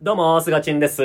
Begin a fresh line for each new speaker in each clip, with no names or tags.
どうも、すがちんです。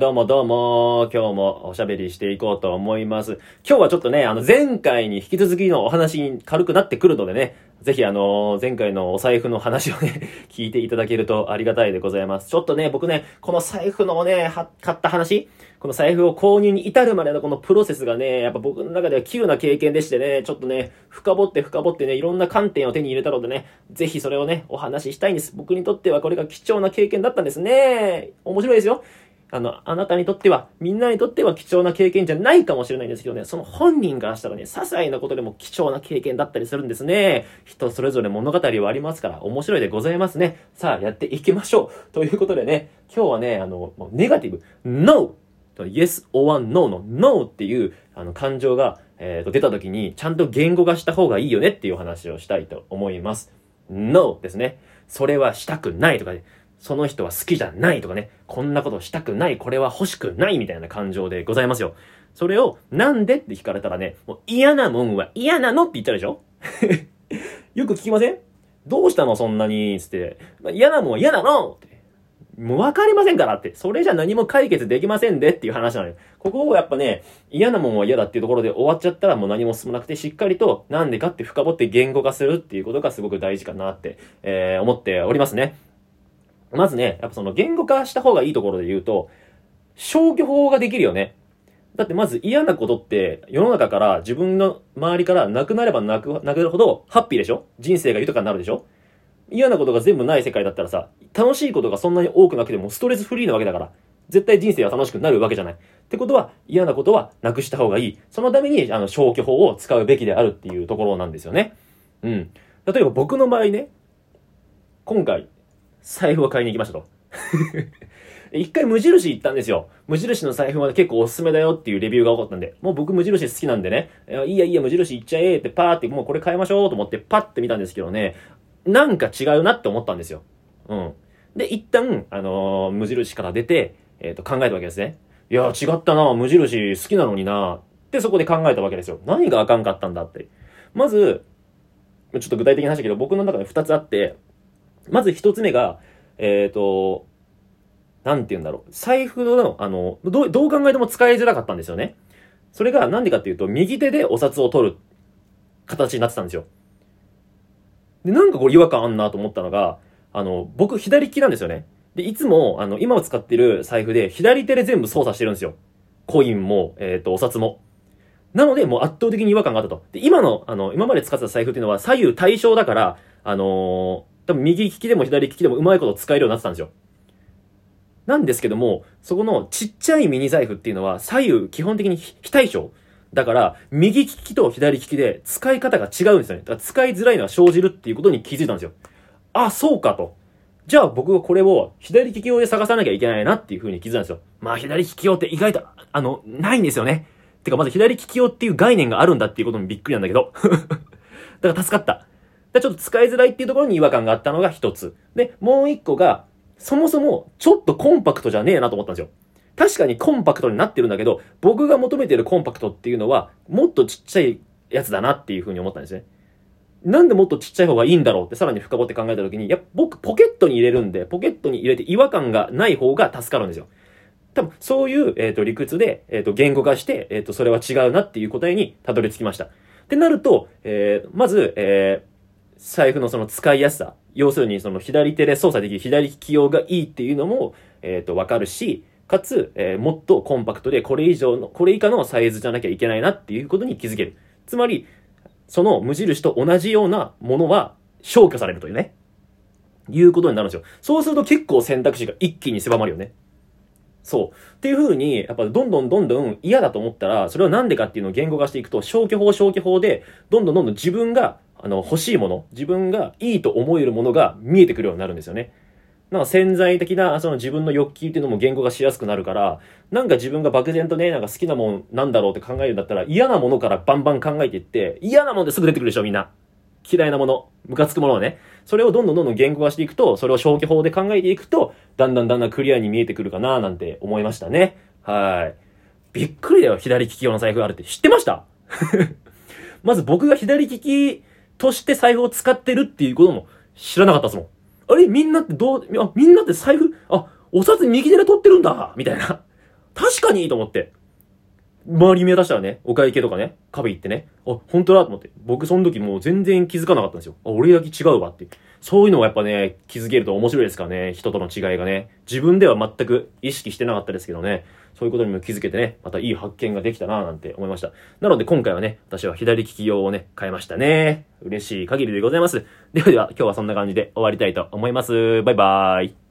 どうもどうも、今日もおしゃべりしていこうと思います。今日はちょっとね、あの、前回に引き続きのお話に軽くなってくるのでね、ぜひあの、前回のお財布の話をね、聞いていただけるとありがたいでございます。ちょっとね、僕ね、この財布のね、は買った話、この財布を購入に至るまでのこのプロセスがね、やっぱ僕の中では急な経験でしてね、ちょっとね、深掘って深掘ってね、いろんな観点を手に入れたのでね、ぜひそれをね、お話ししたいんです。僕にとってはこれが貴重な経験だったんですね。面白いですよ。あの、あなたにとっては、みんなにとっては貴重な経験じゃないかもしれないんですけどね、その本人からしたらね、些細なことでも貴重な経験だったりするんですね。人それぞれ物語はありますから、面白いでございますね。さあ、やっていきましょう。ということでね、今日はね、あの、ネガティブ、NO! と Yes or No の No っていうあの感情が、えー、と出た時にちゃんと言語化した方がいいよねっていう話をしたいと思います。No ですね。それはしたくないとかね。その人は好きじゃないとかね。こんなことしたくない。これは欲しくないみたいな感情でございますよ。それをなんでって聞かれたらね、もう嫌なもんは嫌なのって言ったでしょ？よく聞きません？どうしたの？そんなにつって。まあ嫌なもんは嫌なのって。もう分かりませんからって。それじゃ何も解決できませんでっていう話なのよ。ここをやっぱね、嫌なもんは嫌だっていうところで終わっちゃったらもう何も進まなくて、しっかりとなんでかって深掘って言語化するっていうことがすごく大事かなって、えー、思っておりますね。まずね、やっぱその言語化した方がいいところで言うと、消去法ができるよね。だってまず嫌なことって世の中から自分の周りからなくなればなくなるほどハッピーでしょ？人生が豊かになるでしょ？嫌なことが全部ない世界だったらさ、楽しいことがそんなに多くなくてもストレスフリーなわけだから、絶対人生は楽しくなるわけじゃない。ってことは、嫌なことはなくした方がいい。そのために、あの、消去法を使うべきであるっていうところなんですよね。うん。例えば僕の場合ね、今回、財布を買いに行きましたと。一回無印行ったんですよ。無印の財布は結構おすすめだよっていうレビューが多かったんで、もう僕無印好きなんでね、いやいやいいや無印行っちゃえってパーってもうこれ買いましょうと思ってパッて見たんですけどね、なんか違うなって思ったんですよ。うん。で、一旦、あのー無印から出て、えっ、と、考えたわけですね。いや、違ったな無印好きなのになってそこで考えたわけですよ。何があかんかったんだって。まず、ちょっと具体的な話だけど、僕の中で二つあって、まず一つ目が、えっ、と、なんて言うんだろう。財布の、あの、どう、どう考えても使いづらかったんですよね。それがなんでかっていうと、右手でお札を取る形になってたんですよ。で、なんかこれ違和感あんなと思ったのが、あの、僕左利きなんですよね。で、いつも、あの、今を使ってる財布で左手で全部操作してるんですよ。コインも、えっ、と、お札も。なので、もう圧倒的に違和感があったと。で、今の、あの、今まで使ってた財布っていうのは左右対称だから、あのー多分右利きでも左利きでもうまいこと使えるようになってたんですよ。なんですけども、そこのちっちゃいミニ財布っていうのは左右基本的に非対称。だから、右利きと左利きで使い方が違うんですよね。だから使いづらいのは生じるっていうことに気づいたんですよ。あ、そうかと。じゃあ僕はこれを左利き用で探さなきゃいけないなっていう風に気づいたんですよ。まあ左利き用って意外と、あの、ないんですよね。てかまず左利き用っていう概念があるんだっていうことにびっくりなんだけど。だから助かった。でちょっと使いづらいっていうところに違和感があったのが一つ。で、もう一個が、そもそもちょっとコンパクトじゃねえなと思ったんですよ。確かにコンパクトになってるんだけど、僕が求めてるコンパクトっていうのは、もっとちっちゃいやつだなっていう風に思ったんですね。なんでもっとちっちゃい方がいいんだろうってさらに深掘って考えた時に、いや、僕ポケットに入れるんで、ポケットに入れて違和感がない方が助かるんですよ。多分、そういう、えっ、と、理屈で、えっ、と、言語化して、えっ、と、それは違うなっていう答えにたどり着きました。ってなると、え、まず、えー、財布のその使いやすさ。要するに、その左手で操作できる左利き用がいいっていうのも、えっ、と、わかるし、かつ、えーもっとコンパクトで、これ以上の、これ以下のサイズじゃなきゃいけないなっていうことに気づける。つまり、その無印と同じようなものは消去されるというね。いうことになるんですよ。そうすると結構選択肢が一気に狭まるよね。そう。っていう風に、やっぱどんどんどんどん嫌だと思ったら、それはなんでかっていうのを言語化していくと、消去法消去法で、どんどんどんどん自分が、あの、欲しいもの、自分がいいと思えるものが見えてくるようになるんですよね。なんか潜在的な、その自分の欲求っていうのも言語化しやすくなるから、なんか自分が漠然とね、なんか好きなもんなんだろうって考えるんだったら、嫌なものからバンバン考えていって、嫌なもんですぐ出てくるでしょ、みんな。嫌いなもの、ムカつくものをね。それをどんどんどんどん言語化していくと、それを消去法で考えていくと、だんだんだんだんクリアに見えてくるかななんて思いましたね。はい。びっくりだよ、左利き用の財布があるって。知ってました？まず僕が左利きとして財布を使ってるっていうことも知らなかったですもん。あれ？みんなってどう、あ、みんなって財布、あ、お札右手で取ってるんだみたいな。確かにと思って。周り見渡したらね、お会計とかね、壁行ってね、あ、本当だと思って。僕その時もう全然気づかなかったんですよ。あ、俺だけ違うわって。そういうのがやっぱね、気づけると面白いですからね、人との違いがね。自分では全く意識してなかったですけどね、そういうことにも気づけてね、またいい発見ができたなぁなんて思いました。なので今回はね、私は左利き用をね、変えましたね。嬉しい限りでございます。ではでは、今日はそんな感じで終わりたいと思います。バイバーイ。